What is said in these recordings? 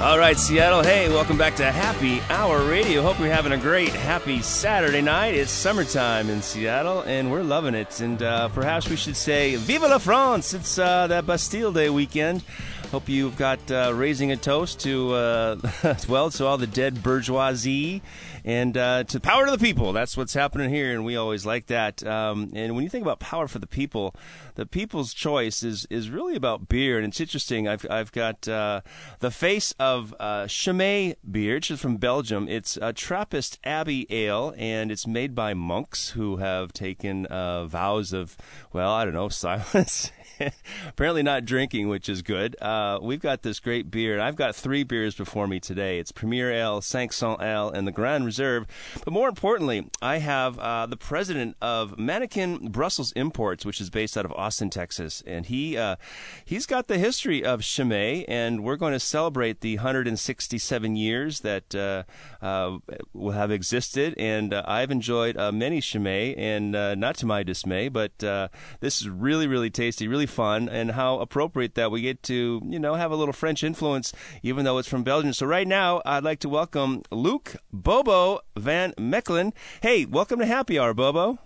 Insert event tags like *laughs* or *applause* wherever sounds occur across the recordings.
All right, Seattle. Hey, welcome back to Happy Hour Radio. Hope you're having a great, happy Saturday night. It's summertime in Seattle, and we're loving it. And uh, perhaps we should say, Vive la France! It's uh, that Bastille Day weekend. Hope you've got uh, raising a toast to, uh, *laughs* well, to all the dead bourgeoisie and uh, to power to the people. That's what's happening here, and we always like that. Um, and when you think about power for the people, the people's choice is is really about beer, and it's interesting. I've I've got uh, the face of uh, Chimay beer, which is from Belgium. It's a Trappist Abbey ale, and it's made by monks who have taken uh, vows of, well, I don't know, *laughs* silence *laughs* apparently not drinking, which is good. Uh, we've got this great beer, and I've got three beers before me today. It's Premier Ale, 500 Ale, and the Grand Reserve. But more importantly, I have uh, the president of Manneken Brussels Imports, which is based out of Austin, Texas, and he uh, he's got the history of Chimay, and we're going to celebrate the 167 years that uh, uh, will have existed. And uh, I've enjoyed many Chimay, and not to my dismay, but this is really, really tasty, really fun and how appropriate that we get to, you know, have a little French influence, even though it's from Belgium. So right now, I'd like to welcome Luke Bobo Van Mechelen. Hey, welcome to Happy Hour, Bobo.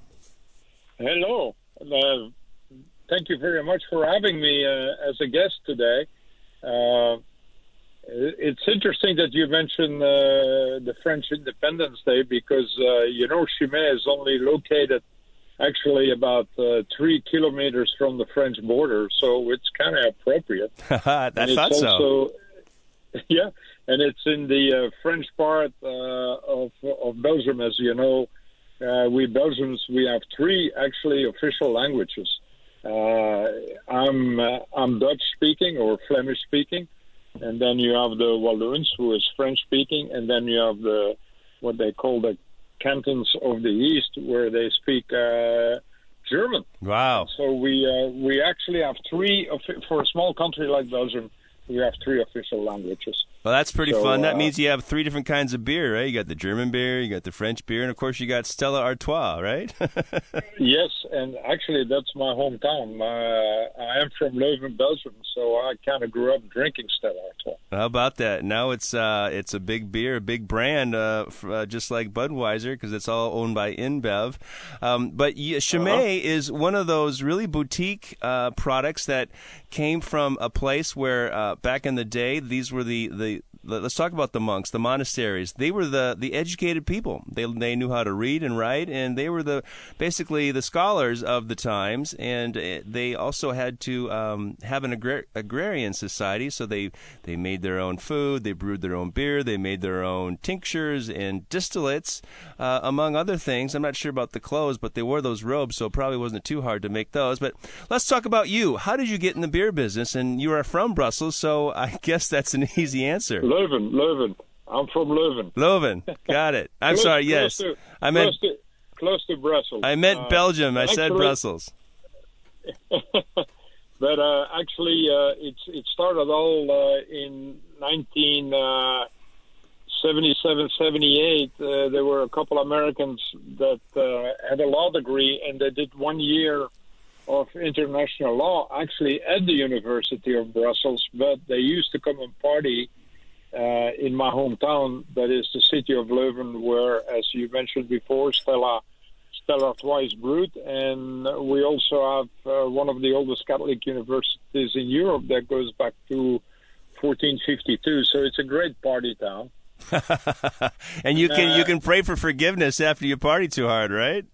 Hello. Uh, thank you very much for having me uh, as a guest today. Uh, it's interesting that you mentioned uh, the French Independence Day because, uh, you know, Chimay is only located actually about uh, three kilometers from the French border, so it's kind of appropriate. *laughs* I thought so. *laughs* Yeah, and it's in the uh, French part uh, of of Belgium, as you know. Uh, we Belgians we have three actually official languages. Uh, I'm uh, I'm Dutch speaking or Flemish speaking, and then you have the Walloons who is French speaking, and then you have the what they call the cantons of the east where they speak uh, German. Wow! So we uh, we actually have three for a small country like Belgium. We have three official languages. Well, that's pretty so, fun. That uh, means you have three different kinds of beer, right? You got the German beer, you got the French beer, and of course you got Stella Artois, right? *laughs* yes, and actually that's my hometown. Uh, I am from Leuven, Belgium, so I kind of grew up drinking Stella Artois. How about that? Now it's uh, it's a big beer, a big brand, uh, uh, just like Budweiser, because it's all owned by InBev. Um, but Chimay uh-huh. is one of those really boutique uh, products that came from a place where back in the day these were the the let's talk about the monks, the monasteries. They were the, the educated people. They, they knew how to read and write, and they were the basically the scholars of the times. And eh, they also had to um, have an agrar- agrarian society, so they they made their own food, they brewed their own beer, they made their own tinctures and distillates, uh, among other things. I'm not sure about the clothes, but they wore those robes, so it probably wasn't too hard to make those. But let's talk about you. How did you get in the beer business? And you are from Brussels, so I *laughs* guess that's an easy answer. Leuven, Leuven. I'm from Leuven. Leuven, got it. I'm close, sorry. Yes, to, I meant close to, close to, Brussels. I meant uh, Belgium. I actually, said Brussels. *laughs* but uh, actually, uh, it's it started all uh, in 1977, 78. Uh, there were a couple Americans that uh, had a law degree, and they did one year of international law actually at the University of Brussels, but they used to come and party uh, in my hometown, that is the city of Leuven, where, as you mentioned before, Stella Stella Artois brewed, and we also have uh, one of the oldest Catholic universities in Europe that goes back to 1452. So it's a great party town. *laughs* and you can uh, you can pray for forgiveness after you party too hard, right?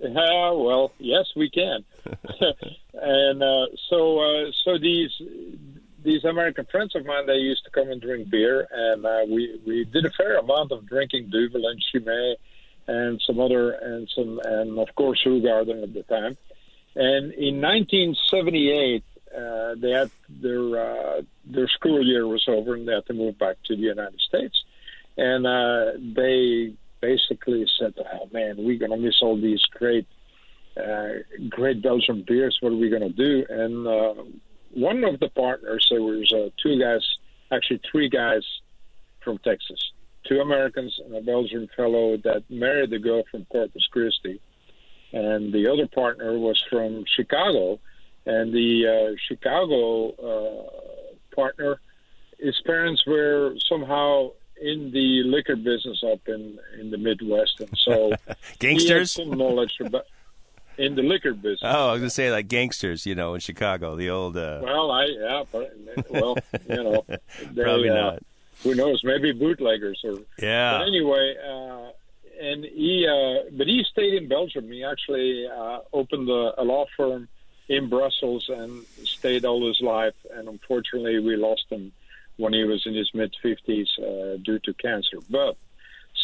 Uh, well, yes, we can. *laughs* and uh, so uh, so these these American friends of mine, they used to come and drink beer, and uh, we we did a fair amount of drinking Duvel and Chimay, and some other and some and of course Hoegaarden at the time. And in 1978, uh, they had their uh, their school year was over, and they had to move back to the United States. and uh, they basically said, "Oh man, we're gonna miss all these great, uh, great Belgian beers. What are we gonna do?" And uh, one of the partners, there was uh, two guys, actually three guys from Texas, two Americans and a Belgian fellow that married the girl from Corpus Christi, and the other partner was from Chicago, and the uh, Chicago uh, partner, his parents were somehow in the liquor business up in in the Midwest, and so gangsters. *laughs* He had some knowledge about in the liquor business. Oh, I was gonna say like gangsters, you know, in Chicago, the old. Uh... Well, I yeah, but, well, you know, *laughs* they, probably uh, not. Who knows? Maybe bootleggers or yeah. But anyway, uh, and he, uh, but he stayed in Belgium. He actually uh, opened a, a law firm in Brussels and stayed all his life. And unfortunately, we lost him when he was in his mid 50s uh, due to cancer. But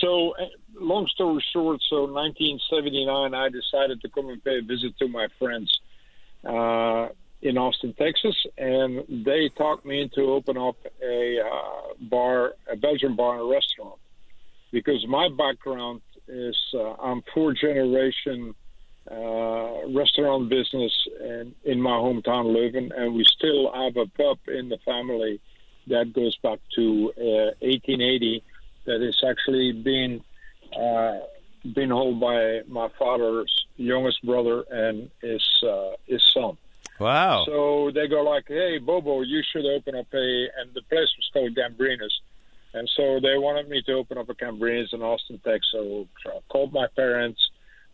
so, uh, long story short, so 1979, I decided to come and pay a visit to my friends uh, in Austin, Texas, and they talked me into open up a uh, bar, a Belgian bar and a restaurant, because my background is uh, I'm four generation uh, restaurant business in, in my hometown, Leuven, and we still have a pub in the family that goes back to uh, 1880 that is actually being uh, been held by my father's youngest brother and his uh, his son. Wow! So they go like, "Hey, Bobo, you should open up a," and the place was called Gambrinus, and so they wanted me to open up a Gambrinus in Austin, Texas. So I called my parents,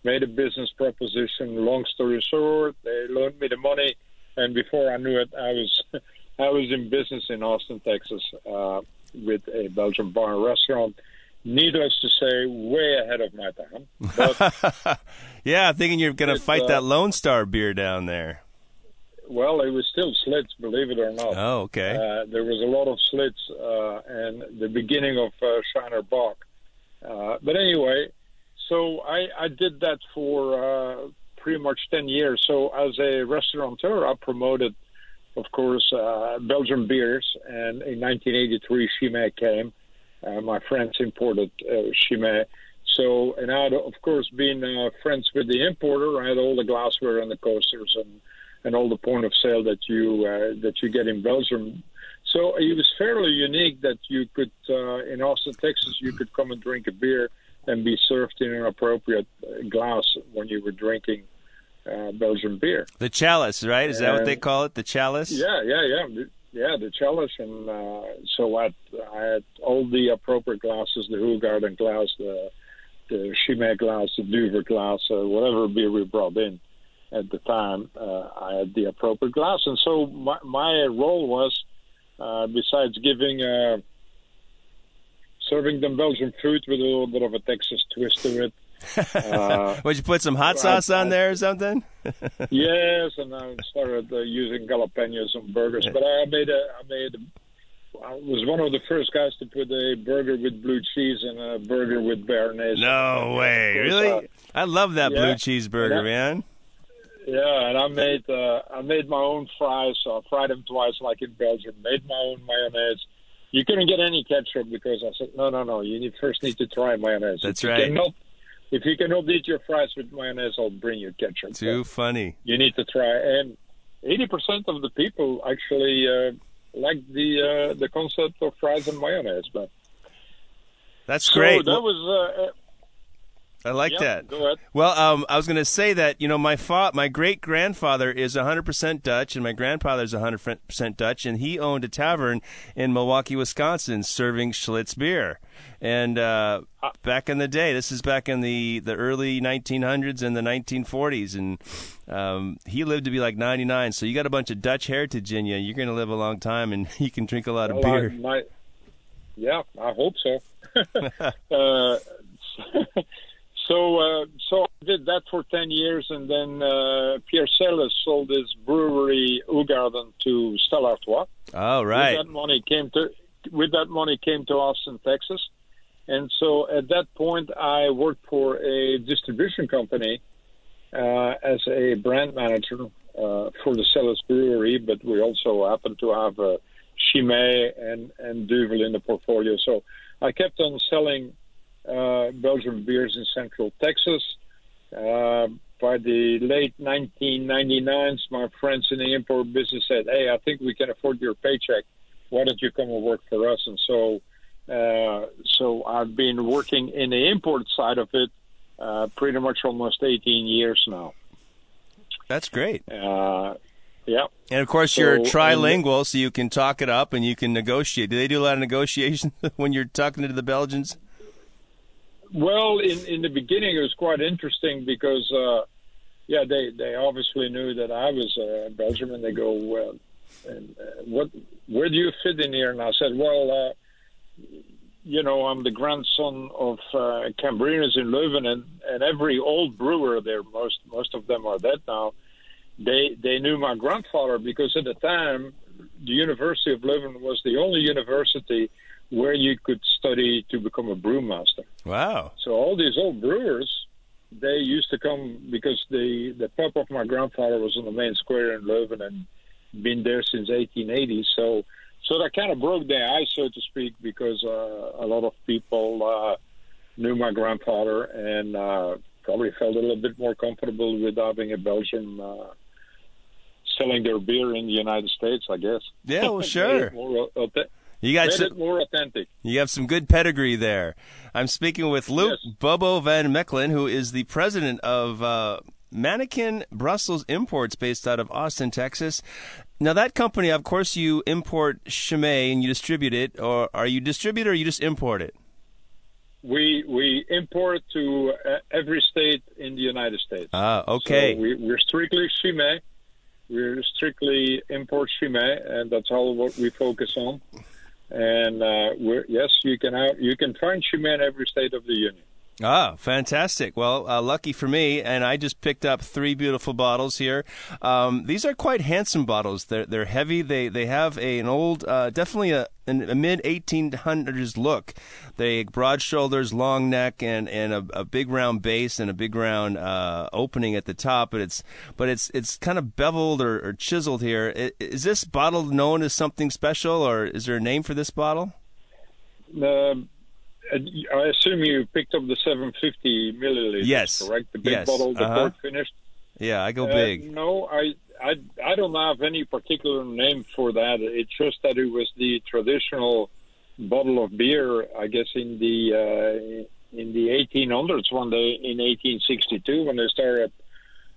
made a business proposition. Long story short, they loaned me the money, and before I knew it, I was *laughs* I was in business in Austin, Texas, uh, with a Belgian bar and restaurant. Needless to say, way ahead of my time. But, *laughs* yeah, thinking you're going to fight uh, that Lone Star beer down there. well, it was still Schlitz, believe it or not. Oh, okay. Uh, there was a lot of Schlitz uh, and the beginning of uh, Shiner Bock. Uh, but anyway, so I, I did that for uh, pretty much 10 years. So as a restaurateur, I promoted, of course, uh, Belgian beers. And in 1983, Chimay came. Uh, my friends imported uh, Chimay. So, and I had, of course, been uh, friends with the importer, I had all the glassware and the coasters and and all the point of sale that you uh, that you get in Belgium. So it was fairly unique that you could uh, in Austin, Texas, you could come and drink a beer and be served in an appropriate uh, glass when you were drinking uh, Belgian beer. The chalice, right? Is that what they call it? The chalice? Yeah, yeah, yeah, yeah. The chalice, and uh, so I, I had all the appropriate glasses: the Hoegaarden glass, the the Chimay glass, the Duvel glass, uh, whatever beer we brought in at the time. Uh, I had the appropriate glass, and so my, my role was, uh, besides giving. Uh, Serving them Belgian food with a little bit of a Texas twist to it. Uh, *laughs* Would you put some hot I- sauce on I- there or something? *laughs* yes, and I started uh, using jalapenos on burgers. But I made a, I made, a, I was one of the first guys to put a burger with blue cheese and a burger with béarnaise. No way. Course, Really? uh, I love that blue yeah. cheeseburger, Yeah. man. yeah, and I made, uh, I made my own fries. So I fried them twice, like in Belgium. Made my own mayonnaise. You couldn't get any ketchup because I said, no, no, no. You need, first need to try mayonnaise. That's if you right. Cannot, if you cannot eat your fries with mayonnaise, I'll bring you ketchup. Too funny. you need to try. And eighty percent of the people actually uh, like the uh, the concept of fries and mayonnaise. But That's so great. that was uh, I like yeah, that. Go ahead. Well, um, I was going to say that you know my fa- my great grandfather is 100% Dutch, and my grandfather is 100% Dutch, and he owned a tavern in Milwaukee, Wisconsin, serving Schlitz beer. And uh, back in the day, this is back in the, the early 1900s and the 1940s, and um, he lived to be like 99. So you got a bunch of Dutch heritage in you. You're going to live a long time, and *laughs* you can drink a lot of Well, I- beer. my- yeah, I hope so. *laughs* uh, so uh, so I did that for ten years, and then uh, Pierre Celis sold his brewery Hoegaarden to Stella Artois. Oh, right. With that money came to with that money came to Austin, Texas, and so at that point I worked for a distribution company uh, as a brand manager uh, for the Celis Brewery, but we also happened to have a Chimay and and Duvel in the portfolio. So I kept on selling uh, Belgian beers in Central Texas. Uh, by the late 1999s, my friends in the import business said, "Hey, I think we can afford your paycheck. Why don't you come and work for us?" And so, uh, so I've been working in the import side of it uh, pretty much almost 18 years now. That's great. Uh, yeah. And of course, so, you're trilingual, so you can talk it up and you can negotiate. Do they do a lot of negotiations *laughs* when you're talking to the Belgians? Well, in in the beginning, it was quite interesting because, uh, yeah, they they obviously knew that I was a Belgian, and they go, well, and, uh, what, where do you fit in here? And I said, well, uh, you know, I'm the grandson of uh, Gambrinus in Leuven, and, and every old brewer there, most most of them are dead now. They they knew my grandfather because at the time, the University of Leuven was the only university where you could study to become a brewmaster. Wow! So all these old brewers, they used to come because the the pub of my grandfather was on the main square in Leuven and been there since 1880. So so that kind of broke their ice, so to speak, because uh, a lot of people uh, knew my grandfather and uh, probably felt a little bit more comfortable with having a Belgian uh, selling their beer in the United States, I guess. Yeah, well, *laughs* sure. You got some, more authentic. You have some good pedigree there. I'm speaking with Luke yes. Bobo van Mechelen, who is the president of uh, Manneken Brussels Imports, based out of Austin, Texas. Now, that company, of course, you import Chimay and you distribute it, or are you distributor or you just import it? We we import to uh, every state in the United States. Ah, okay. So we, we're strictly Chimay. We're strictly import Chimay, and that's all what we focus on. And uh, yes, you can have, you can find Chimay in every state of the union. Ah, fantastic. Well, uh, lucky for me, and I just picked up three beautiful bottles here. Um, these are quite handsome bottles. They're they're heavy. They they have a, an old, uh, definitely a, a mid 1800s look. They broad shoulders, long neck, and and a, a big round base and a big round uh, opening at the top. But it's but it's it's kind of beveled or, or chiseled here. Is this bottle known as something special, or is there a name for this bottle? Um, I assume you picked up the 750 milliliters. Yes, correct. The big yes. bottle, the uh-huh. finished. Yeah, I go uh, big. No, I, I, I don't have any particular name for that. It's just that it was the traditional bottle of beer, I guess, in the uh, in the 1800s, one day in 1862 when they started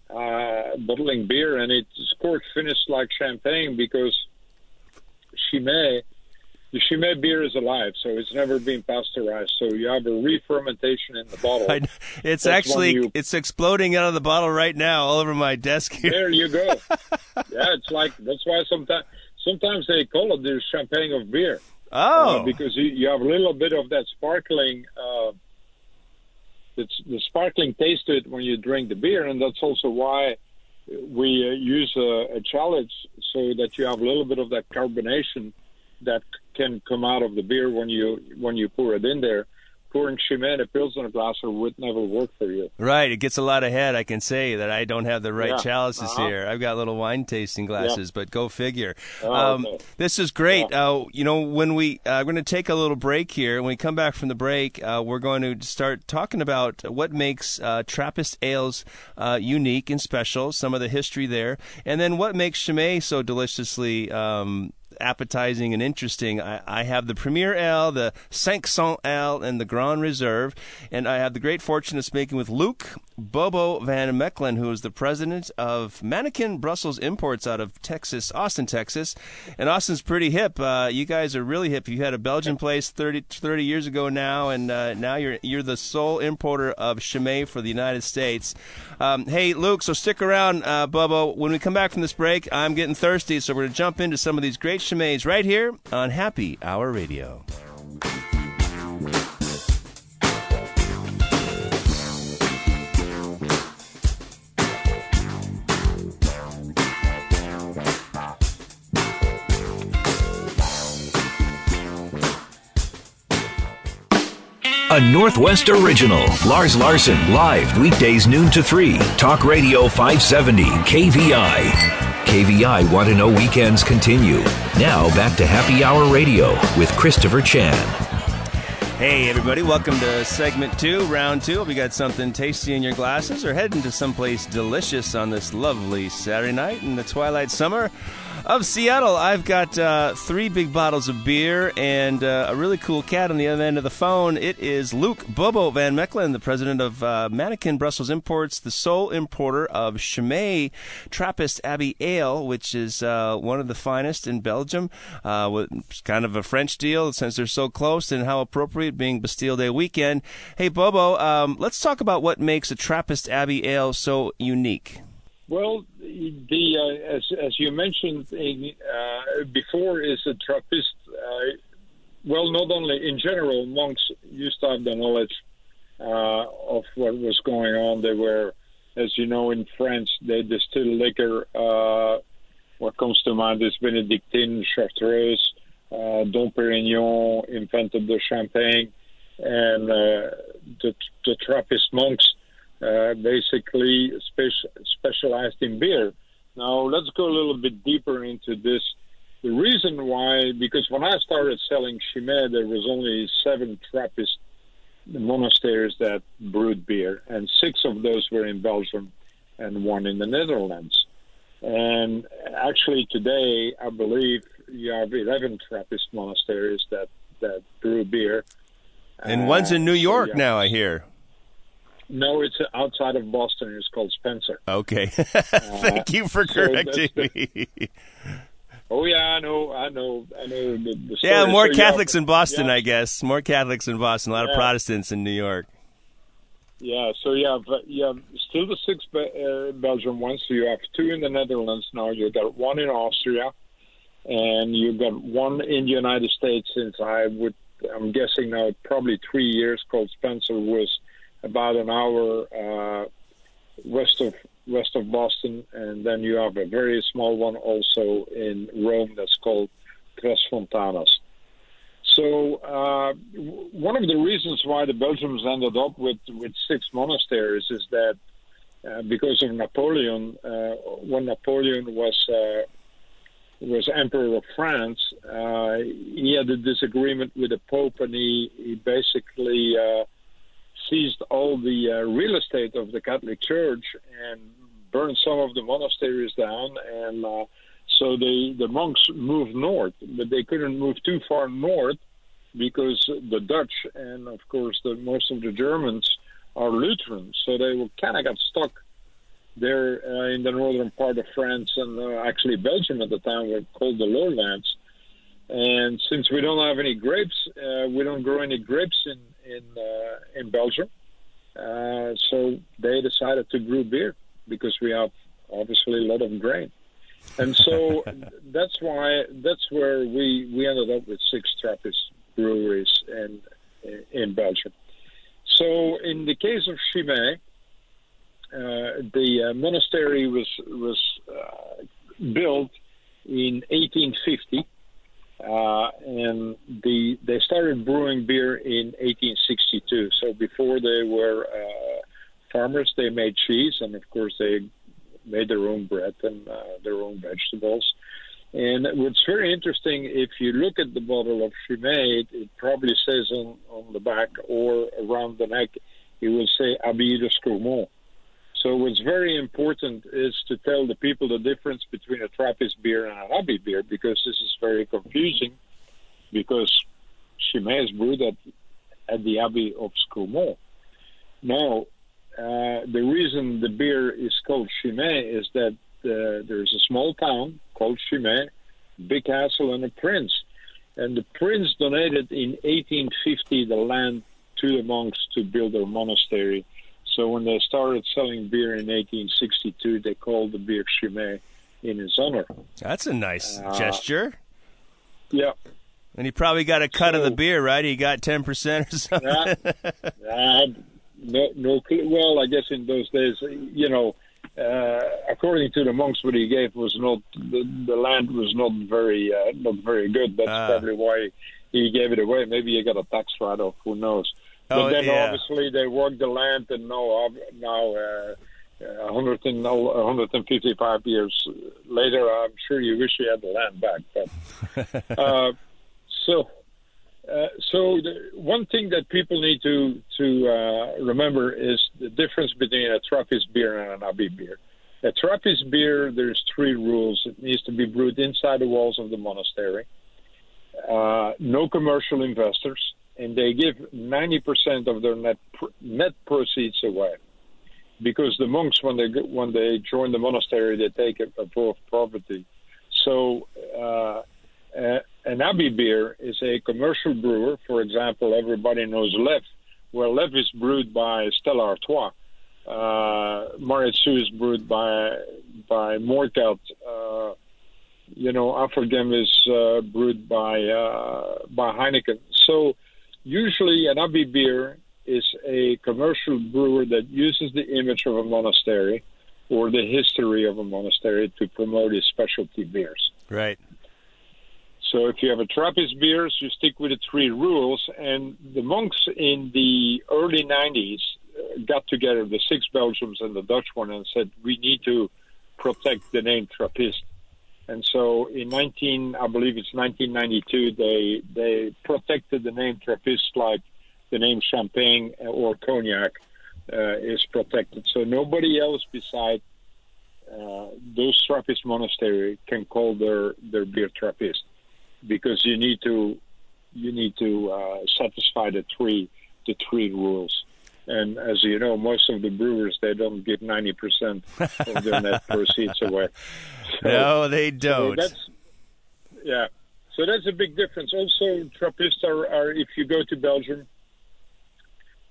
uh, bottling beer, and it's cork finished like champagne because Chimay the Chimay beer is alive, so it's never been pasteurized. So you have a re-fermentation in the bottle. It's That's actually you, it's exploding out of the bottle right now, all over my desk here. There you go. *laughs* yeah, it's like that's why sometimes sometimes they call it the champagne of beer. Oh, uh, because you, you have a little bit of that sparkling. Uh, it's the sparkling taste to it when you drink the beer, and that's also why we uh, use a, a chalice so that you have a little bit of that carbonation that can come out of the beer when you when you pour it in there. Pouring Chimay in a Pilsner glasser would never work for you. Right, it gets a lot ahead. I can say that I don't have the right yeah. chalices uh-huh. here. I've got little wine tasting glasses, yeah. but go figure. Oh, um, okay. This is great. Yeah. Uh, you know, when we uh, we're going to take a little break here. When we come back from the break, uh, we're going to start talking about what makes uh, Trappist ales uh, unique and special. Some of the history there, and then what makes Chimay so deliciously. Um, appetizing and interesting. I, I have the Premier Ale, the 500 Ale, and the Grand Reserve. And I have the great fortune of speaking with Luke Bobo Van Mechelen, who is the president of Manneken Brussels Imports out of Texas, Austin, Texas. And Austin's pretty hip. Uh, you guys are really hip. You had a Belgian place 30, 30 years ago now, and uh, now you're you're the sole importer of Chimay for the United States. Um, hey, Luke, so stick around, uh, Bobo. When we come back from this break, I'm getting thirsty, so we're going to jump into some of these great Right here on Happy Hour Radio. A Northwest original. Lars Larson, live weekdays noon to 3. Talk Radio 570, KVI. KVI Want to Know Weekends continue. Now back to Happy Hour Radio with Christopher Chan. Hey, everybody, welcome to segment two, round two. You got something tasty in your glasses or heading to someplace delicious on this lovely Saturday night in the twilight summer of Seattle. I've got uh, three big bottles of beer and uh, a really cool cat on the other end of the phone. It is Luke Bobo Van Mechelen, the president of uh, Manneken Brussels Imports, the sole importer of Chimay Trappist Abbey Ale, which is uh, one of the finest in Belgium. Uh, with kind of a French deal since they're so close and how appropriate being Bastille Day weekend. Hey, Bobo, um, let's talk about what makes a Trappist Abbey Ale so unique. Well, the uh, as as you mentioned in, uh, before, is a Trappist. Uh, well, not only in general, monks used to have the knowledge uh, of what was going on. They were, as you know, in France, they distill liquor. Uh, what comes to mind is Benedictine, Chartreuse, uh, Dom Perignon invented the champagne, and the the Trappist monks uh, basically spe- specialized in beer. Now, let's go a little bit deeper into this. The reason why, because when I started selling Chimay, there was only seven Trappist monasteries that brewed beer, and six of those were in Belgium and one in the Netherlands. And actually, today, I believe you have 11 Trappist monasteries that, that brew beer. And uh, one's in New York yeah. now, I hear. No, it's outside of Boston. It's called Spencer. Okay. *laughs* Thank uh, you for correcting so me. Oh yeah, I know, I know, I know. The, the yeah, more Catholics yeah, in Boston, yeah. I guess. More Catholics in Boston. A lot yeah. of Protestants in New York. Yeah, so yeah, have you have still the six uh, Belgian ones. So you have two in the Netherlands now. You got one in Austria, and you got one in the United States. Since I would, I'm guessing now probably three years. Called Spencer was about an hour uh, west of west of Boston, and then you have a very small one also in Rome that's called Tres Fontanas. So uh, one of the reasons why the Belgians ended up with, with six monasteries is that uh, because of Napoleon, uh, when Napoleon was uh, was emperor of France, uh, he had a disagreement with the Pope, and he, he basically uh, seized all the uh, real estate of the Catholic Church and burned some of the monasteries down. And uh, so the, the monks moved north, but they couldn't move too far north because the Dutch and, of course, the, most of the Germans are Lutherans. So they were kind of got stuck there uh, in the northern part of France and uh, actually Belgium at the time were called the lowlands. And since we don't have any grapes, uh, we don't grow any grapes in in uh, in Belgium. Uh, so they decided to brew beer because we have obviously a lot of grain, and so *laughs* that's why that's where we we ended up with six Trappist breweries in in Belgium. So in the case of Chimay, uh, the uh, monastery was was uh, built in 1850 uh, and the they started brewing beer in 1862. So before they were uh, farmers, they made cheese, and of course they made their own bread and uh, their own vegetables. And what's very interesting, if you look at the bottle of Chimay, it, probably says on, on the back or around the neck, it will say Abbaye de. So what's very important is to tell the people the difference between a Trappist beer and an Abbey beer because this is very confusing because Chimay is brewed at, at the Abbey of Scourmont. Now, uh, the reason the beer is called Chimay is that uh, there's a small town called Chimay, big castle, and a prince. And the prince donated in 1850 the land to the monks to build their monastery so when they started selling beer in 1862, they called the beer Chimay in his honor. That's a nice uh, gesture. Yeah. And he probably got a cut so, of the beer, right? He got 10% or something. No, no, well, I guess in those days, you know, uh, according to the monks, what he gave was not the, the land was not very uh, not very good. That's uh, probably why he gave it away. Maybe he got a tax write-off. Who knows? But oh, then yeah. obviously they worked the land, and now now uh, 100 and, 155 years later, I'm sure you wish you had the land back. But *laughs* uh, so, uh, so the, one thing that people need to to uh, remember is the difference between a Trappist beer and an Abbey beer. A Trappist beer, there's three rules. It needs to be brewed inside the walls of the monastery. Uh, no commercial investors, and they give 90% of their net net proceeds away because the monks when they when they join the monastery they take a, a of. So uh, an abbey beer is a commercial brewer. For example, everybody knows Leffe. Well, Leffe is brewed by Stella Artois. Uh, Maredsous is brewed by by Moortgat. Uh, you know, Affligem is uh, brewed by uh, by Heineken. So usually an abbey beer is a commercial brewer that uses the image of a monastery or the history of a monastery to promote his specialty beers. Right. So if you have a Trappist beers, you stick with the three rules. And the monks in the early 90s uh, got together, the six Belgians and the Dutch one, and said, we need to protect the name Trappist. And so in 19, I believe it's 1992, they they protected the name Trappist like the name champagne or cognac uh, is protected. So nobody else besides uh, those Trappist monastery can call their, their beer Trappist because you need to you need to uh, satisfy the three the three rules. And as you know, most of the brewers they don't give ninety percent of their net *laughs* proceeds away. So, no, they don't. So yeah, so that's a big difference. Also, Trappists are, are if you go to Belgium,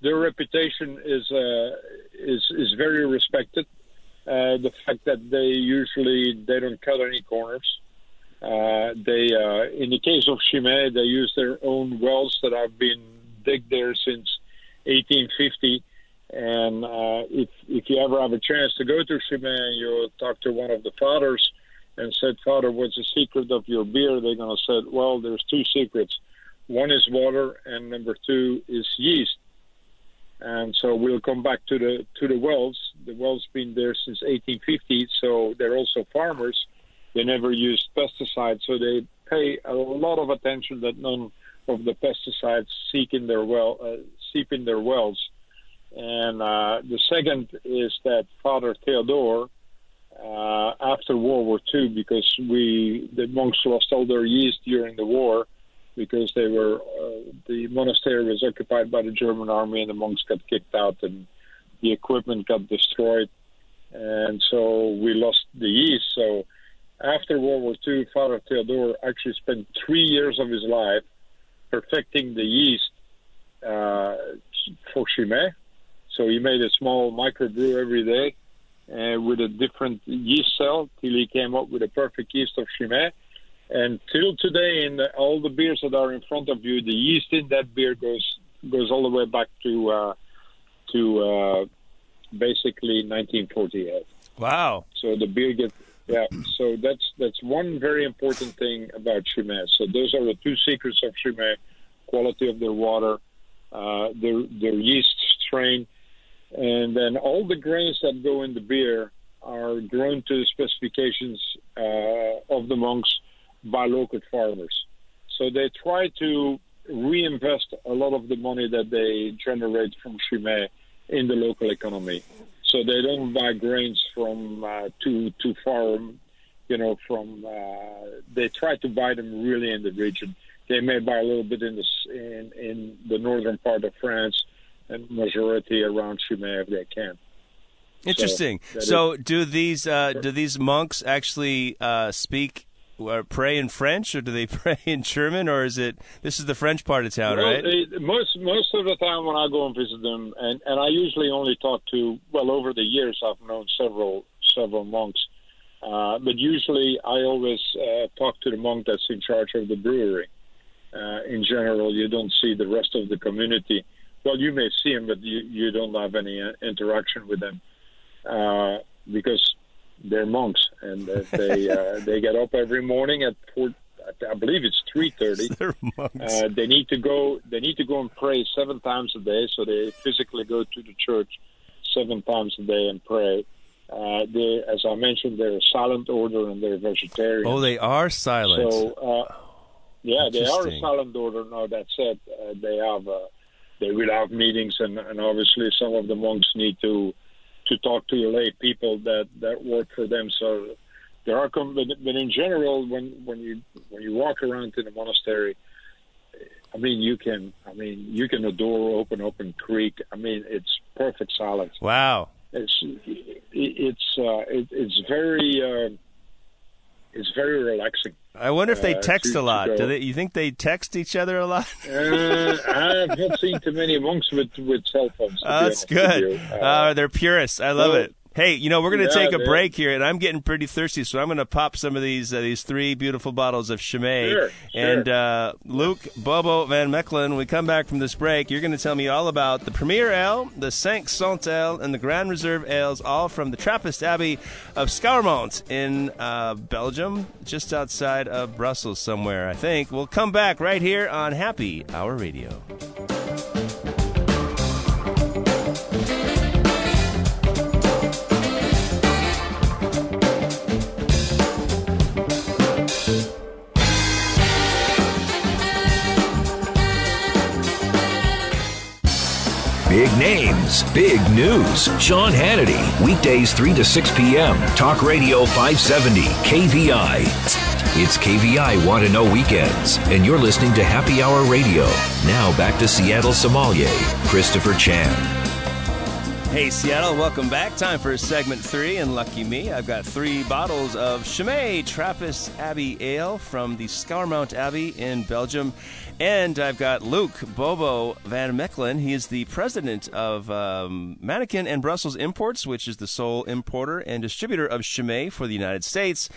their reputation is uh, is is very respected. Uh, the fact that they usually they don't cut any corners. Uh, they, uh, in the case of Chimay, they use their own wells that have been digged there since 1850. And uh, if if you ever have a chance to go to and you talk to one of the fathers and said, "Father, what's the secret of your beer?" They're going to say, "Well, there's two secrets. One is water, and number two is yeast." And so we'll come back to the to the wells. The wells been there since 1850, so they're also farmers. They never used pesticides, so they pay a lot of attention that none of the pesticides seek in their well uh, seep in their wells. And uh, the second is that Father Theodore, uh, after World War II, because we the monks lost all their yeast during the war, because they were uh, the monastery was occupied by the German army and the monks got kicked out and the equipment got destroyed and so we lost the yeast. So after World War II, Father Theodore actually spent three years of his life perfecting the yeast uh, for Chimay. So he made a small microbrew every day uh, with a different yeast cell till he came up with a perfect yeast of Chimay. And till today, in the, all the beers that are in front of you, the yeast in that beer goes goes all the way back to uh, to uh, basically 1948. Wow! So the beer gets yeah. So that's that's one very important thing about Chimay. So those are the two secrets of Chimay: quality of their water, uh, their their yeast strain, and then all the grains that go in the beer are grown to the specifications uh, of the monks by local farmers. So they try to reinvest a lot of the money that they generate from Chimay in the local economy. So they don't buy grains from uh, too too far, you know. From uh, they try to buy them really in the region. They may buy a little bit in the in, in the northern part of France, and majority around Chimay if they can. Interesting. So, so do these uh, do these monks actually uh, speak or pray in French, or do they *laughs* pray in German, or is it this is the French part of town, well, right? Most most of the time when I go and visit them, and and I usually only talk to well over the years I've known several several monks, uh, but usually I always uh, talk to the monk that's in charge of the brewery. Uh, in general, you don't see the rest of the community. Well, you may see them, but you you don't have any uh, interaction with them uh, because they're monks, and uh, they uh, *laughs* they get up every morning at four. I believe it's three thirty. *laughs* Uh, they need to go. They need to go and pray seven times a day. So they physically go to the church seven times a day and pray. Uh, they, as I mentioned, they're a silent order and they're vegetarian. Oh, they are silent. So, uh, yeah, they are a silent order. Now that said, uh, they have uh, they will have meetings, and, and obviously some of the monks need to to talk to the lay people that that work for them. So there are, com- but, but in general, when when you when you walk around in the monastery, I mean, you can, I mean, you can a door open up and creak. I mean, it's perfect silence. wow. It's it's uh, it, it's very uh, it's very relaxing. I wonder if they Uh, text a lot. Do they? You think they text each other a lot? Uh, I have not seen too many monks with with cell phones. Oh, that's good. Uh, they're purists. I love so- it. Hey, you know we're going to Yeah, take a man. break here, and I'm getting pretty thirsty, so I'm going to pop some of these uh, these three beautiful bottles of Chimay. Sure, sure. And uh, Luke Bobo Van Mechelen, when we come back from this break, you're going to tell me all about the Premier Ale, the Cinq Cent Ale, and the Grand Reserve ales, all from the Trappist Abbey of Scourmont in uh, Belgium, just outside of Brussels somewhere, I think. We'll come back right here on Happy Hour Radio. Big news. Sean Hannity, weekdays 3 to 6 p.m. Talk Radio 570, KVI. It's KVI Want to Know Weekends, and you're listening to Happy Hour Radio. Now back to Seattle sommelier, Christopher Chan. Hey, Seattle, welcome back. Time for segment three, and lucky me, I've got three bottles of Chimay Trappist Abbey Ale from the Scourmont Abbey in Belgium. And I've got Luke Bobo Van Mechelen. He is the president of um, Manneken and Brussels Imports, which is the sole importer and distributor of Chimay for the United States.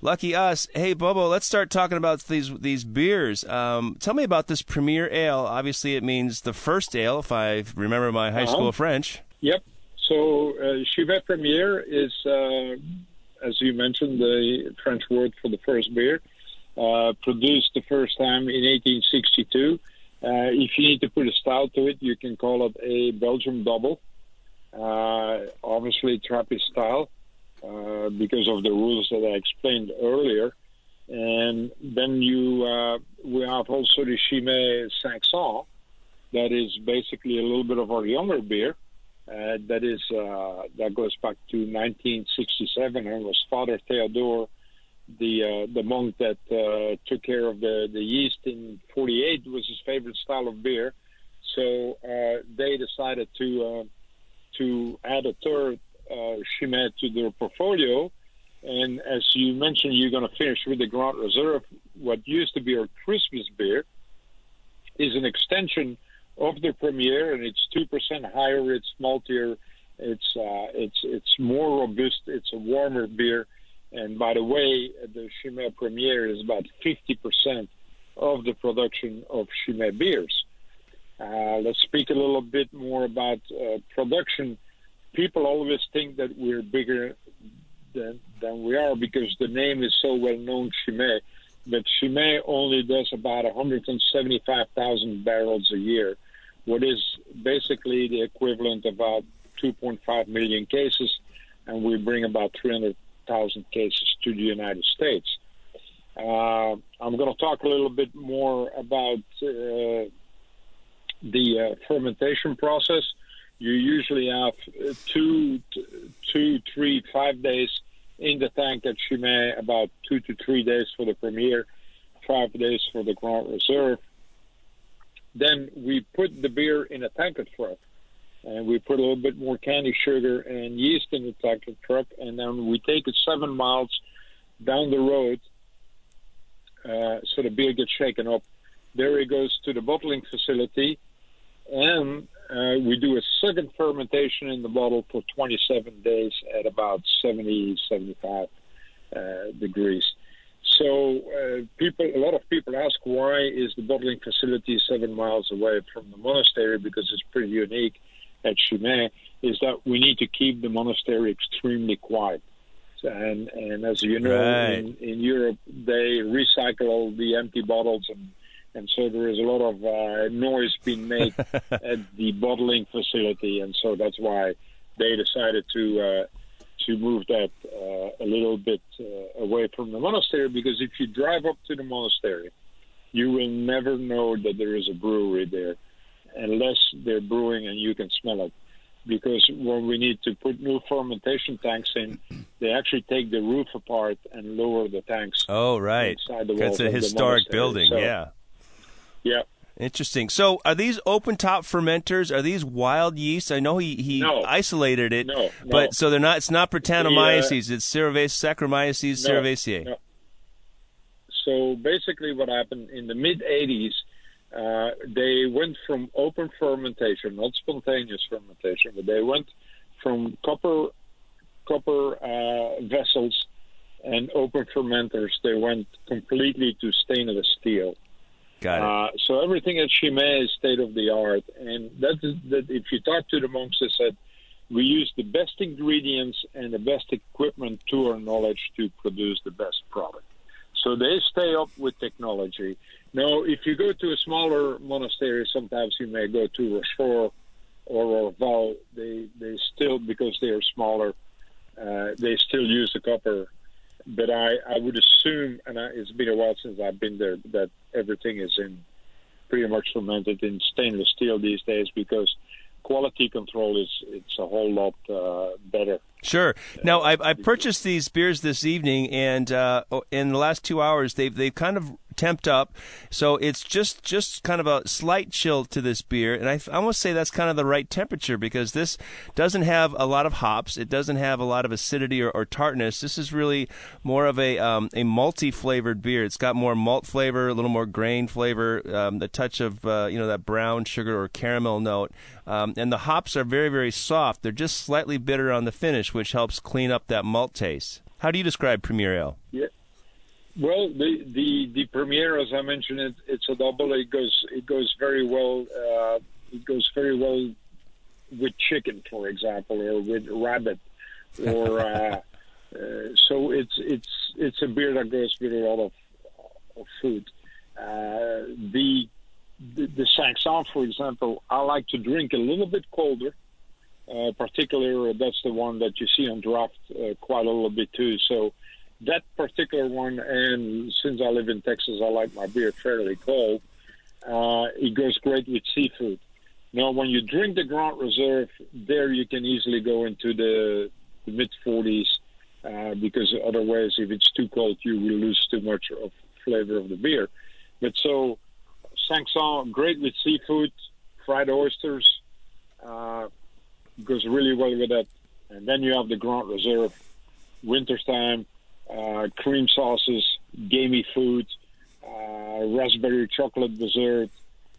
Lucky us. Hey, Bobo, let's start talking about these these beers. Um, tell me about this Premier Ale. Obviously, it means the first ale, if I remember my high Uh-huh. school French. Yep. So uh, Premier is, uh, as you mentioned, the French word for the first beer. Uh, produced the first time in 1862. Uh, if you need to put a style to it, you can call it a Belgium double. Uh, obviously, Trappist style uh, because of the rules that I explained earlier. And then you uh, we have also the Chimay 500 that is basically a little bit of our younger beer. Uh, that is uh, that goes back to 1967 and was Father Theodore, the uh, the monk that uh, took care of the, the yeast in 48 was his favorite style of beer. So uh, they decided to uh, to add a third Chimay to their portfolio. And as you mentioned, you're going to finish with the Grand Reserve. What used to be our Christmas beer is an extension of the Premier, and it's two percent higher. It's maltier. It's uh, it's it's more robust. It's a warmer beer. And by the way, the Chimay Premier is about fifty percent of the production of Chimay beers. Uh, let's speak a little bit more about uh, production. People always think that we're bigger than, than we are because the name is so well known, Chimay. But Chimay only does about 175,000 barrels a year, what is basically the equivalent of about 2.5 million cases, and we bring about 300,000 cases to the United States. Uh, I'm going to talk a little bit more about uh, the uh, fermentation process. You usually have two, two, three, five days in the tank at Chimay, about two to three days for the Premier, five days for the Grand Reserve. Then we put the beer in a tanker truck, and we put a little bit more candy sugar and yeast in the tanker truck, and then we take it seven miles down the road uh, so the beer gets shaken up. There it goes to the bottling facility, and uh, we do a second fermentation in the bottle for 27 days at about 70, 75 uh, degrees. So uh, people, a lot of people ask why is the bottling facility seven miles away from the monastery because it's pretty unique at Chimay. Is that we need to keep the monastery extremely quiet. And and as you know, Right. in, in Europe they recycle all the empty bottles and and so there is a lot of uh, noise being made *laughs* at the bottling facility, and so that's why they decided to uh, to move that uh, a little bit uh, away from the monastery because if you drive up to the monastery, you will never know that there is a brewery there unless they're brewing and you can smell it. Because when we need to put new fermentation tanks in, they actually take the roof apart and lower the tanks. Oh, right. Inside the It's a historic building. So, yeah. Yeah. Interesting. So, are these open top fermenters? Are these wild yeast? I know he, he No. isolated it, No, no. but so they're not. It's not Brettanomyces. it's Cerevisiae, Saccharomyces cerevisiae. So basically, what happened in the mid 80s, uh, they went from open fermentation, not spontaneous fermentation, but they went from copper copper uh, vessels and open fermenters. They went completely to stainless steel. Got it. Uh, so everything at Chimay is state of the art, and that is that. If you talk to the monks, they said we use the best ingredients and the best equipment to our knowledge to produce the best product. So they stay up with technology. Now, if you go to a smaller monastery, sometimes you may go to Rochefort or Orval. They they still because they are smaller, uh, they still use the copper. But I, I would assume, and I, it's been a while since I've been there, that everything is in pretty much fermented in stainless steel these days because quality control is it's a whole lot uh, better. Sure. Now, I, I purchased these beers this evening, and uh, in the last two hours, they've they've kind of temped up. So it's just just kind of a slight chill to this beer, and I, almost say that's kind of the right temperature because this doesn't have a lot of hops. It doesn't have a lot of acidity or, or tartness. This is really more of a um, a multi flavored beer. It's got more malt flavor, a little more grain flavor, um, the touch of uh, you know that brown sugar or caramel note, um, and the hops are very very soft. They're just slightly bitter on the finish, which helps clean up that malt taste. How do you describe Premier Ale? Yeah. Well, the the the premiere, as I mentioned, it, it's a double. It goes it goes very well. Uh, it goes very well with chicken, for example, or with rabbit, or uh, *laughs* uh, so it's it's it's a beer that goes with a lot of, of food. Uh, the the, the Cinq Cents, for example, I like to drink a little bit colder. Uh, particularly, that's the one that you see on draft uh, quite a little bit too. So that particular one, and since I live in Texas, I like my beer fairly cold. Uh, it goes great with seafood. Now, when you drink the Grand Reserve, there you can easily go into the, the mid 40s uh, because otherwise, if it's too cold, you will lose too much of flavor of the beer. But so, Cinq Cents, great with seafood, fried oysters, uh, goes really well with that. And then you have the Grand Reserve, wintertime, uh, cream sauces, gamey food, uh, raspberry chocolate dessert,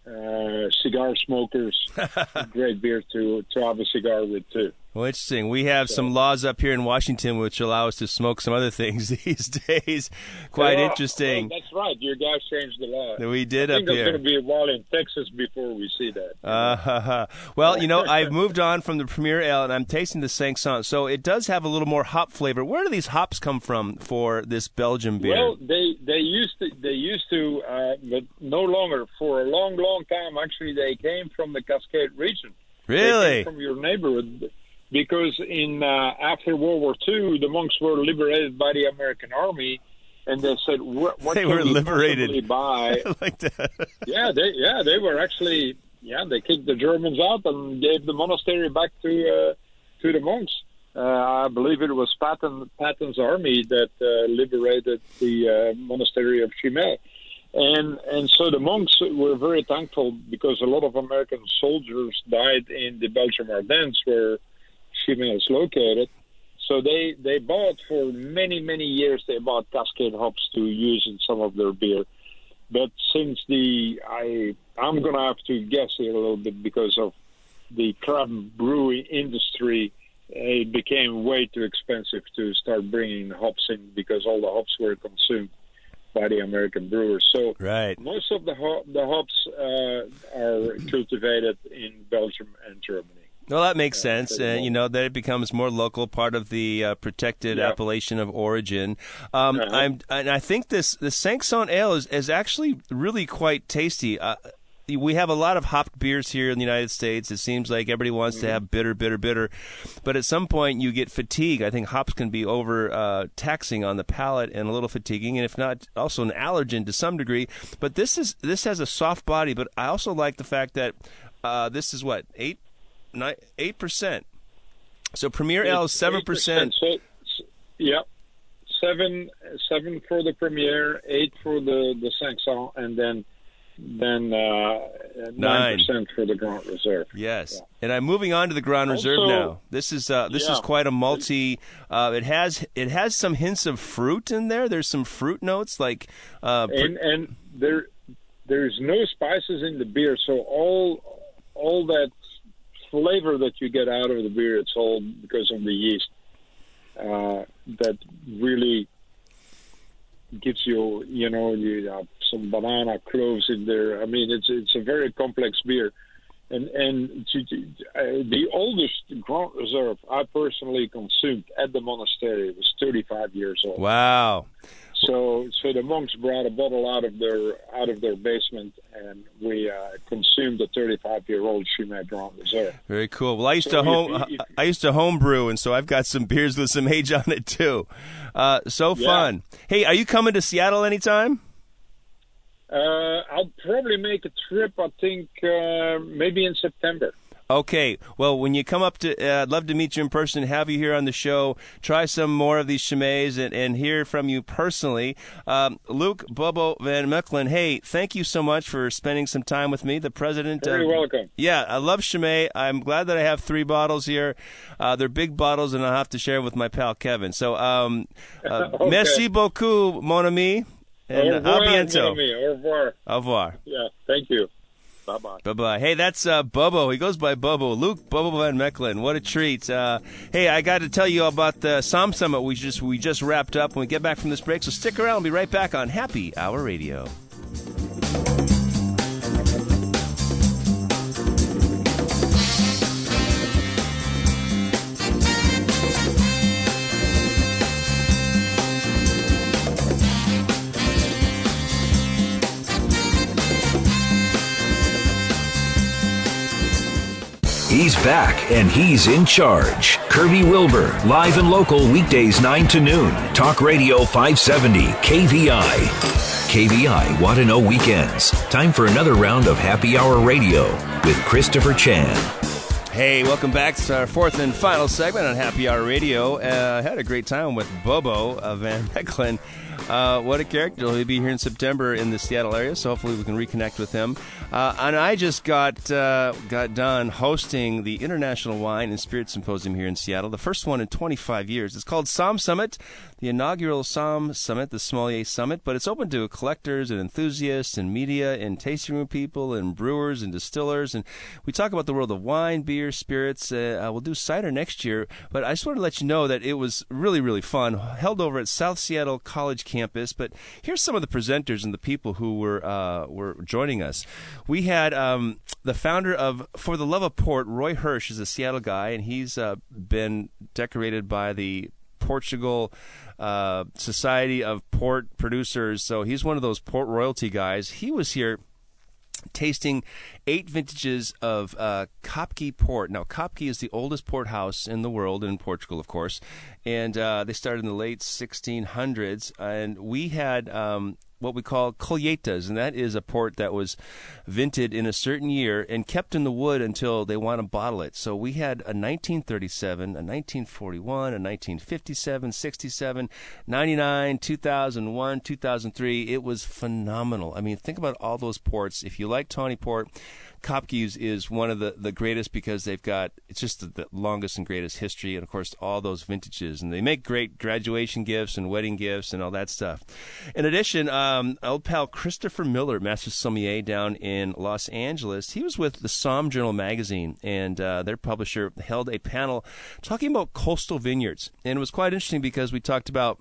uh, cigar smokers. *laughs* great beer to, to have a cigar with, too. Well, interesting. We have some laws up here in Washington which allow us to smoke some other *laughs* things these days. Quite interesting. well, that's right. Your guys changed the law. we did I up think there's here. going to be a while in Texas before we see that. Uh, well, you know, I've moved *laughs* on from the Premier Ale and I'm tasting the Cinq Cents. So it does have a little more hop flavor. Where do these hops come from for this Belgian beer? Well, they they used to they used to, uh, but no longer. For a long, long time, actually, they came from the Cascade region. Really? from your neighborhood, because in uh, after World War II, the monks were liberated by the American army, and they said, "What, what They were we liberated. buy?" *laughs* Like that. yeah, they yeah they were actually yeah they kicked the Germans out and gave the monastery back to uh, to the monks. Uh, I believe it was Patton Patton's army that uh, liberated the uh, monastery of Chimay. And and so the monks were very thankful because a lot of American soldiers died in the Belgian Ardennes where Chimay is located. So they they bought for many many years they bought Cascade hops to use in some of their beer. But since the I I'm gonna have to guess here a little bit because of the craft brewing industry, it became way too expensive to start bringing hops in because all the hops were consumed by the American brewers. So Right. most of the ho- the hops uh, are cultivated in Belgium and Germany. Well, that makes sense. pretty Uh, you know that it becomes more local, part of the uh, protected Yeah. appellation of origin. Um, Uh-huh. I'm, and I think this the Cinq Cents Ale is, is actually really quite tasty. Uh, we have a lot of hopped beers here in the United States. It seems like everybody wants mm-hmm. to have bitter, bitter, bitter, but at some point you get fatigue. I think hops can be over uh, taxing on the palate and a little fatiguing, and if not, also an allergen to some degree. But this is this has a soft body. But I also like the fact that uh, this is what eight, eight percent. So Premier Ale is seven percent. So, yep seven seven for the Premier, eight for the the Cinq and then then uh, nine percent for the Grand Reserve. Yes, yeah. and I'm moving on to the Grand also, Reserve now. This is uh, this yeah. is quite a multi. Uh, it has it has some hints of fruit in there. There's some fruit notes like uh, and and there there's no spices in the beer, so all all that flavor that you get out of the beer, it's all because of the yeast uh, that really gives you, you know, you have some banana cloves in there. I mean, it's it's a very complex beer, and and to, to, uh, the oldest Grand Reserve I personally consumed at the monastery was 35 years old. Wow. So, so the monks brought a bottle out of their out of their basement, and we uh, consumed a 35 year old Chimay Grand Reserve. Very cool. Well, I used so to home if, if, I used to homebrew, and so I've got some beers with some age on it too. Uh, so yeah. fun. Hey, are you coming to Seattle anytime? Uh, I'll probably make a trip. I think uh, maybe in September. Okay. Well, when you come up to, uh, I'd love to meet you in person, have you here on the show, try some more of these Chimay and, and hear from you personally. Um, Luc Bobo Van Mechelen, hey, thank you so much for spending some time with me, the president. Very of, welcome. Yeah, I love Chimay. I'm glad that I have three bottles here. Uh, they're big bottles, and I'll have to share with my pal Kevin. So, um, uh, *laughs* okay. merci beaucoup, mon ami. And Au revoir. Au revoir. Au revoir. Yeah, thank you. Bye bye. Bye bye. Hey, that's uh, Bobo. He goes by Bobo. Luc Bobo Van Mechelen. What a treat. Uh, hey, I got to tell you about the Somm Summit we just we just wrapped up when we get back from this break. So stick around. We'll be right back on Happy Hour Radio. He's back and he's in charge. Kirby Wilbur, live and local weekdays 9 to noon. Talk Radio 570, KVI. KVI Know Weekends. Time for another round of Happy Hour Radio with Christopher Chan. Hey, welcome back to our fourth and final segment on Happy Hour Radio. Uh, I had a great time with Bobo uh, Van *laughs* Mechelen. Uh, what a character. He'll be here in September in the Seattle area, so hopefully we can reconnect with him. Uh, and I just got uh, got done hosting the International Wine and Spirit Symposium here in Seattle, the first one in 25 years. It's called Somm Summit, the inaugural Somm Summit, the Sommelier Summit, but it's open to collectors and enthusiasts and media and tasting room people and brewers and distillers. And we talk about the world of wine, beer, spirits. Uh, we'll do cider next year, but I just want to let you know that it was really, really fun. Held over at South Seattle College Campus campus. But here's some of the presenters and the people who were uh, were joining us. We had um, the founder of For the Love of Port, Roy Hersh, is a Seattle guy, and he's uh, been decorated by the Portugal uh, Society of Port Producers. So he's one of those port royalty guys. He was here tasting eight vintages of uh, Kopke port. Now, Kopke is the oldest port house in the world, in Portugal, of course, and uh, they started in the late 1600s. And we had um, what we call colheitas, and that is a port that was vinted in a certain year and kept in the wood until they want to bottle it. So we had a 1937, a 1941, a 1957, 67, 99, 2001, 2003. It was phenomenal. I mean, think about all those ports. If you like Tawny Port, Kopke's is one of the, the greatest because they've got it's just the, the, longest and greatest history, and of course all those vintages, and they make great graduation gifts and wedding gifts and all that stuff. In addition, um, old pal Christopher Miller, master sommelier down in Los Angeles, he was with the Somm Journal magazine, and uh, their publisher held a panel talking about coastal vineyards, and it was quite interesting because we talked about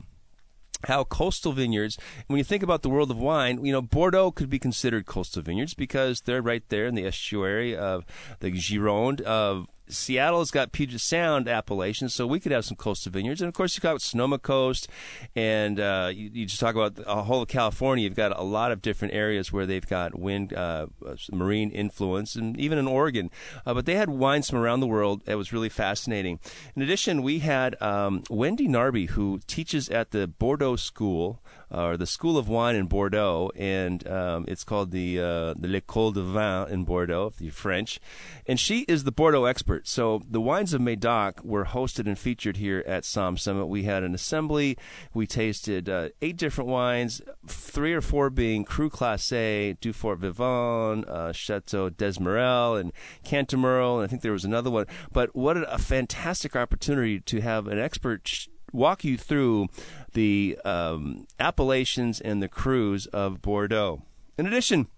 how coastal vineyards, when you think about the world of wine, you know, Bordeaux could be considered coastal vineyards because they're right there in the estuary of the Gironde of Seattle's got Puget Sound appellation, so we could have some coastal vineyards. And of course, you've got Sonoma Coast, and uh, you, you, just talk about the whole of California. You've got a lot of different areas where they've got wind, uh, marine influence, and even in Oregon. Uh, but they had wines from around the world. It was really fascinating. In addition, we had um, Wendy Narby, who teaches at the Bordeaux School or the School of Wine in Bordeaux, and um, it's called the uh, the l'École de Vin in Bordeaux, the French. And she is the Bordeaux expert. So the wines of Medoc were hosted and featured here at Somm Summit. We had an assembly. We tasted uh, eight different wines, three or four being Cru Classé, Durfort Vivens, uh, Chateau Desmirail, and Cantemerle, and I think there was another one. But what a fantastic opportunity to have an expert. Walk you through the um, appellations and the crus of Bordeaux. In addition,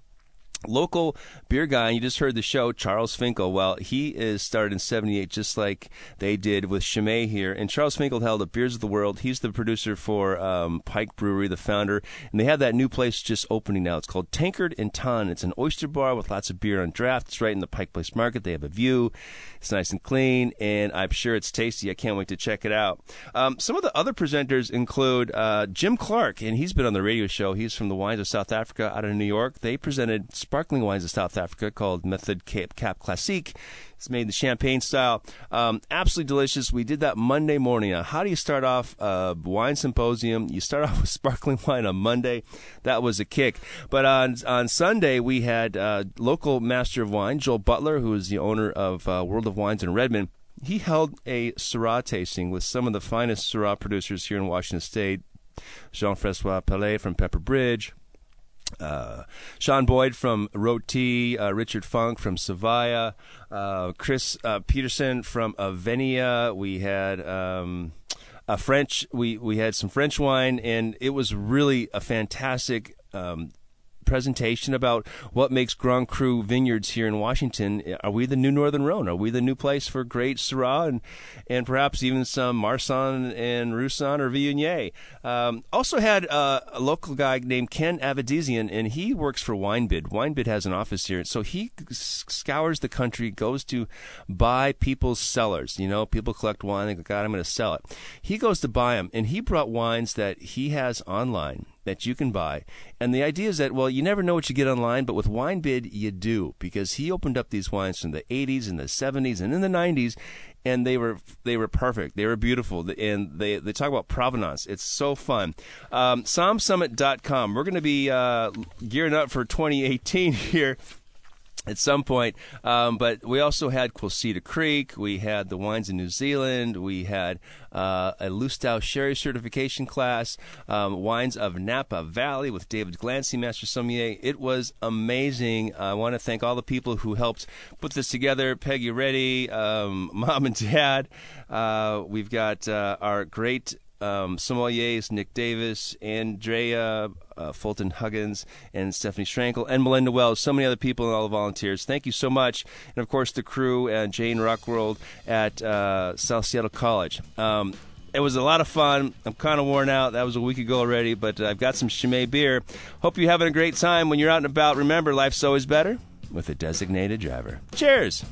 local beer guy and you just heard the show charles finkel. Well he is started in 78 just like they did with chimay here. And charles finkel held up beers of the world. He's the producer for um, pike brewery the founder. And they have that new place just opening now. It's called tankard and tun. It's an oyster bar with lots of beer on draft. It's right in the pike place market. They have a view. It's nice and clean and i'm sure it's tasty. I can't wait to check it out. Um, some of the other presenters include uh, jim clark and he's been on the radio show. He's from the wines of south africa out of new york. They presented sparkling wines of South Africa called Method Cape Cap Classique. It's made in the champagne style. Um, absolutely delicious. We did that Monday morning. Now, how do you start off a wine symposium? You start *laughs* off with sparkling wine on Monday. That was a kick. But on on Sunday, we had uh, local master of wine, Joel Butler, who is the owner of uh, World of Wines in Redmond. He held a Syrah tasting with some of the finest Syrah producers here in Washington State. Jean-Francois Pellet from Pepper Bridge, uh, Sean Boyd from Rotie, uh, Richard Funk from Saviah, uh, Chris uh, Peterson from Avennia. We had um, a French. We we had some French wine, and it was really a fantastic um, presentation about what makes Grand Cru vineyards here in Washington. Are we the new Northern Rhone? Are we the new place for great Syrah and, and perhaps even some Marsanne and Roussanne or Viognier? Um, also had uh, a local guy named Ken Avedisian, and he works for WineBid. WineBid has an office here. So he scours the country, goes to buy people's cellars. You know, people collect wine, they go, God, I'm going to sell it. He goes to buy them, and he brought wines that he has online that you can buy. And the idea is that, well, you never know what you get online, but with WineBid, you do, because he opened up these wines from the 80s and the 70s and in the 90s, and they were they were perfect. They were beautiful, and they they talk about provenance. It's so fun. Um, SommSummit.com. We're going to be uh, gearing up for 2018 *laughs* here at some point. Um, but we also had Quilceda Creek. We had the wines in New Zealand. We had uh, a Lustau Sherry certification class, um, wines of Napa Valley with David Glancy, Master Sommelier. It was amazing. I want to thank all the people who helped put this together. Peggy Reddy, um, *laughs* Mom and Dad. Uh, we've got uh, our great um, sommeliers Nick Davis, Andrea uh, Fulton Huggins, and Stephanie Schrankel, and Melinda Wells, so many other people and all the volunteers. Thank you so much. And of course, the crew and Jane Rockworld at uh, South Seattle College. Um, it was a lot of fun. I'm kind of worn out. That was a week ago already, but I've got some Chimay beer. Hope you're having a great time when you're out and about. Remember, life's always better with a designated driver. Cheers!